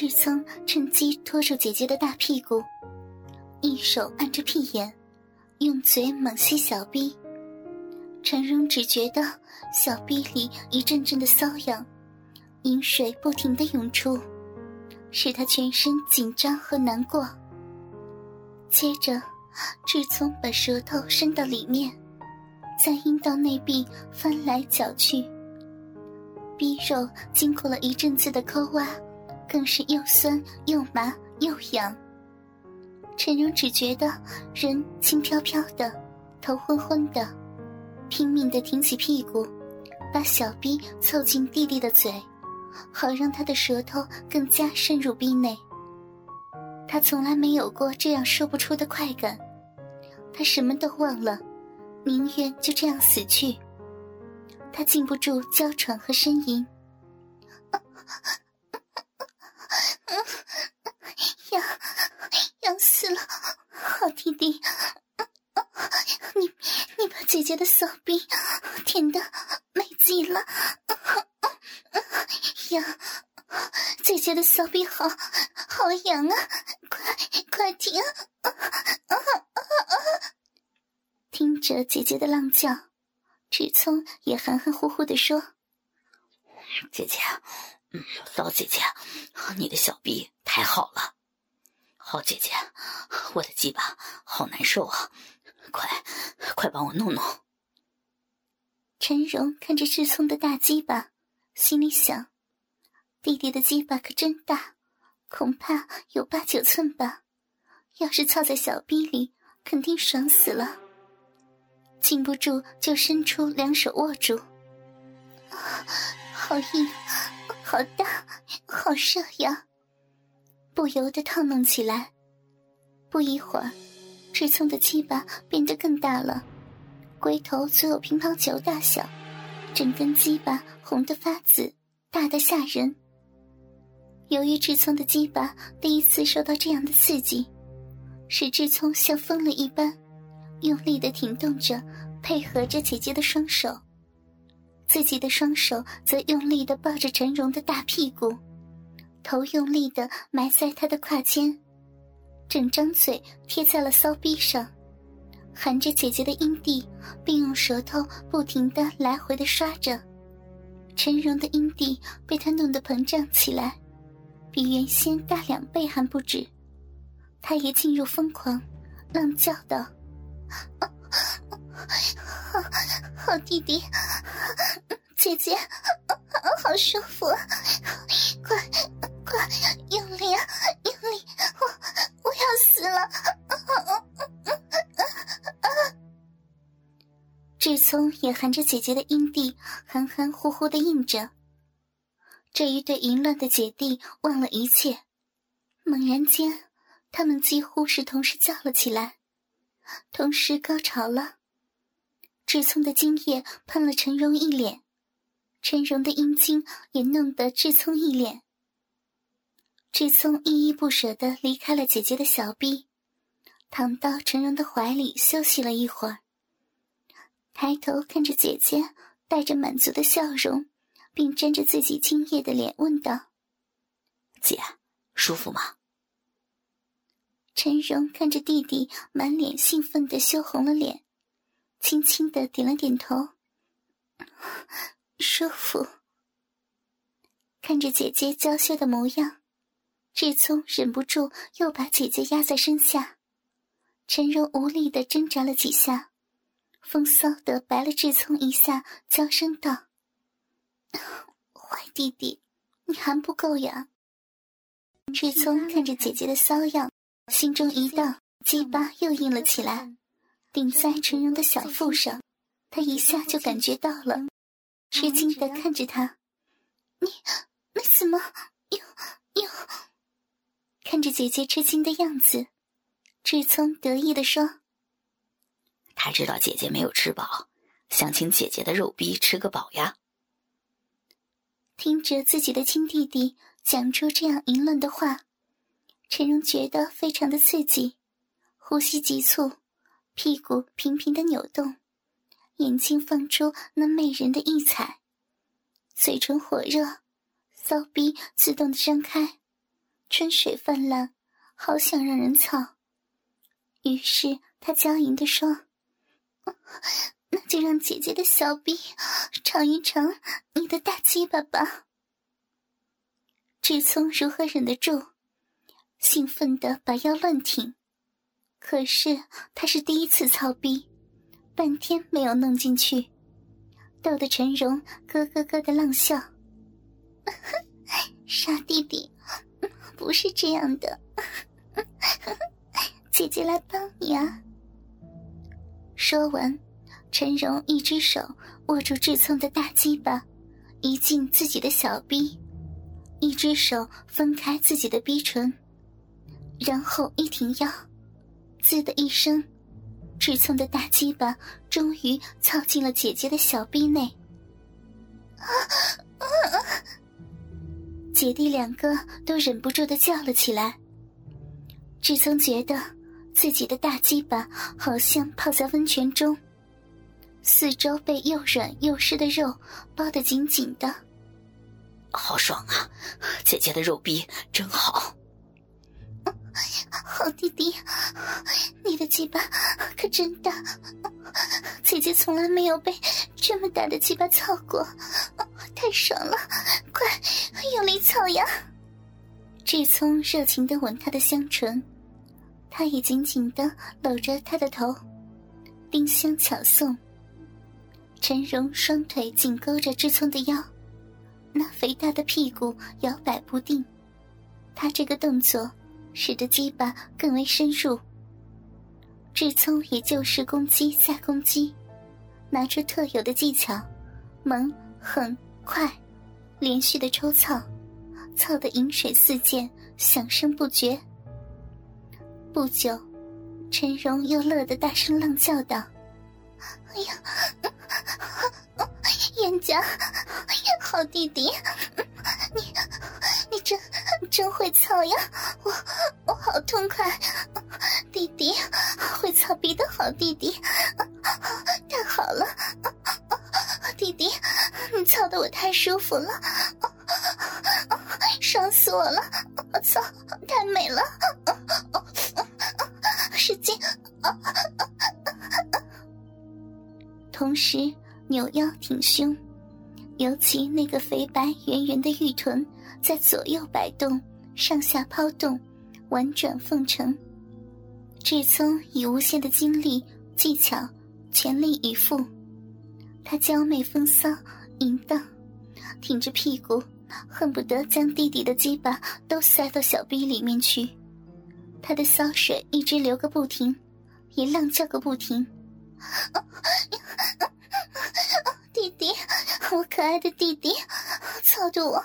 志聪趁机拖住姐姐的大屁股，一手按着屁眼，用嘴猛吸小臂。陈荣只觉得小臂里一阵阵的瘙痒，饮水不停的涌出，使他全身紧张和难过。接着，志聪把舌头伸到里面，在阴道内壁翻来搅去，逼肉经过了一阵子的抠挖，更是又酸又麻又痒。陈荣只觉得人轻飘飘的，头昏昏的。拼命的挺起屁股，把小逼凑近弟弟的嘴，好让他的舌头更加深入逼内。他从来没有过这样说不出的快感，他什么都忘了，宁愿就这样死去。他禁不住娇喘和呻吟，痒，痒死了，好弟弟。姐姐的骚逼甜的美极了，痒！姐姐的骚逼好好痒啊！快快停！听着姐姐的浪叫，志聪也含含糊糊的说：“姐姐，嗯，老姐姐，你的小逼太好了，好姐姐，我的鸡巴好难受啊！”快，快帮我弄弄！陈荣看着志聪的大鸡巴，心里想：弟弟的鸡巴可真大，恐怕有八九寸吧。要是操在小逼里，肯定爽死了。禁不住就伸出两手握住，啊好硬，好大，好热呀！不由得套弄起来。不一会儿。志聪的鸡巴变得更大了，龟头足有乒乓球大小，整根鸡巴红得发紫，大得吓人。由于志聪的鸡巴第一次受到这样的刺激，使志聪像疯了一般，用力的挺动着，配合着姐姐的双手，自己的双手则用力的抱着陈荣的大屁股，头用力的埋在他的胯间。整张嘴贴在了骚逼上，含着姐姐的阴蒂，并用舌头不停的来回的刷着。陈荣的阴蒂被他弄得膨胀起来，比原先大两倍还不止。他也进入疯狂，浪叫道：“好，好弟弟，姐姐，好舒服，快，快用力啊，聪也含着姐姐的阴蒂，含含糊糊的应着。这一对淫乱的姐弟忘了一切，猛然间，他们几乎是同时叫了起来，同时高潮了。志聪的精液喷了陈荣一脸，陈荣的阴茎也弄得志聪一脸。志聪依依不舍地离开了姐姐的小臂，躺到陈荣的怀里休息了一会儿。抬头看着姐姐，带着满足的笑容，并沾着自己精液的脸问道：“姐，舒服吗？”陈荣看着弟弟满脸兴奋的羞红了脸，轻轻的点了点头：“舒服。”看着姐姐娇羞的模样。志聪忍不住又把姐姐压在身下，陈荣无力的挣扎了几下，风骚的白了志聪一下，娇声道：“坏弟弟，你还不够呀！”志聪看着姐姐的骚样，心中一荡，鸡巴又硬了起来，顶在陈荣的小腹上，他一下就感觉到了，吃惊的看着他：“你，你怎么又又？”看着姐姐吃惊的样子，志聪得意的说：“他知道姐姐没有吃饱，想请姐姐的肉逼吃个饱呀。”听着自己的亲弟弟讲出这样淫乱的话，陈荣觉得非常的刺激，呼吸急促，屁股频频的扭动，眼睛放出那媚人的异彩，嘴唇火热，骚逼自动的张开。春水泛滥，好想让人操。于是他娇吟的说：“ 那就让姐姐的小臂尝一尝你的大鸡巴吧。”志聪如何忍得住？兴奋的把腰乱挺。可是他是第一次操逼，半天没有弄进去，逗得陈荣咯咯咯的浪笑。傻弟弟，不是这样的，姐姐来帮你啊！说完，陈荣一只手握住志聪的大鸡巴，移进自己的小逼，一只手分开自己的逼唇，然后一挺腰，滋的一声，志聪的大鸡巴终于操进了姐姐的小逼内。啊啊！姐弟两个都忍不住的叫了起来。志聪觉得自己的大鸡巴好像泡在温泉中，四周被又软又湿的肉包得紧紧的，好爽啊！姐姐的肉逼真好。好弟弟，你的鸡巴可真大，姐姐从来没有被这么大的鸡巴操过，太爽了！快用力操呀！志聪热情的吻她的香唇，他也紧紧的搂着她的头，丁香巧送。陈荣双腿紧勾着志聪的腰，那肥大的屁股摇摆不定，他这个动作。使得鸡巴更为深入。志聪也就是攻击再攻击，拿出特有的技巧，猛、狠、快，连续的抽操，操得饮水四溅，响声不绝。不久，陈荣又乐得大声浪叫道：“哎呀，燕家，好弟弟，你你真真会操呀！我我。”好痛快，弟弟会操逼的好弟弟，太好了，弟弟，你操的我太舒服了，爽死我了，我操，太美了，同时扭腰挺胸，尤其那个肥白圆圆的玉臀在左右摆动，上下抛动。婉转奉承，志聪以无限的精力、技巧，全力以赴。他娇媚风骚、淫荡，挺着屁股，恨不得将弟弟的鸡巴都塞到小逼里面去。他的骚水一直流个不停，也浪叫个不停。弟弟，我可爱的弟弟，操着我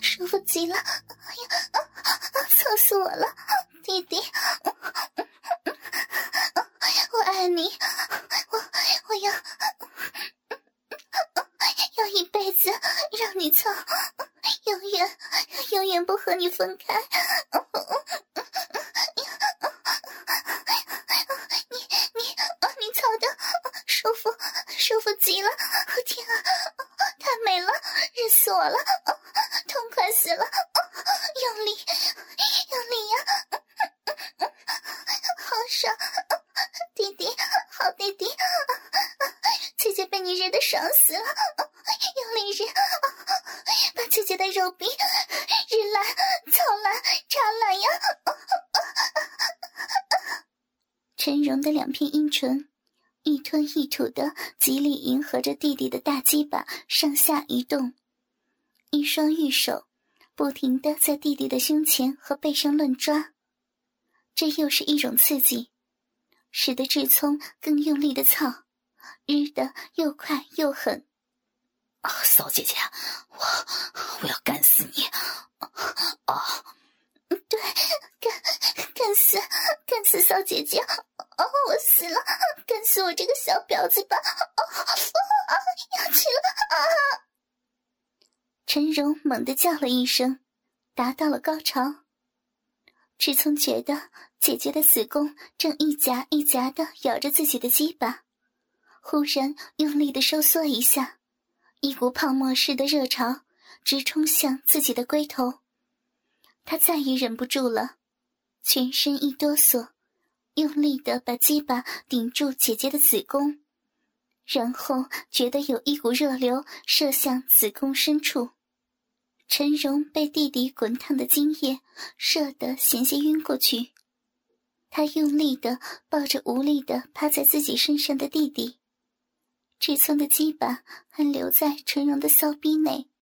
舒服极了！哎呀！操死我了，弟弟！我爱你，我我要要一辈子让你操，永远永远不和你分开。你你你操的舒服舒服极了！天啊，太美了，热死我了，痛快死了！用力。用力呀，好爽弟弟，好弟弟，姐姐被你热的爽死了！用力日，把姐姐的肉臂日烂、操烂、插烂呀！陈荣的两片阴唇吞一吐的，极力迎合着弟弟的大鸡巴上下移动，一双玉手不停的在弟弟的胸前和背上乱抓，这又是一种刺激，使得志聪更用力的操。日的又快又狠，啊，骚姐姐，我我要干死你！啊，对，干干死干死骚姐姐！哦，我死了，干死我这个小婊子吧！啊啊，要去了！啊！陈荣猛地叫了一声，达到了高潮。志聪觉得姐姐的子宫正一夹一夹的咬着自己的鸡巴。忽然用力的收缩一下，一股泡沫似的热潮直冲向自己的龟头。他再也忍不住了，全身一哆嗦，用力的把鸡巴顶住姐姐的子宫，然后觉得有一股热流射向子宫深处。陈荣被弟弟滚烫的精液射得险些晕过去，他用力的抱着无力的趴在自己身上的弟弟，尺寸的鸡巴还留在陈荣的骚逼内。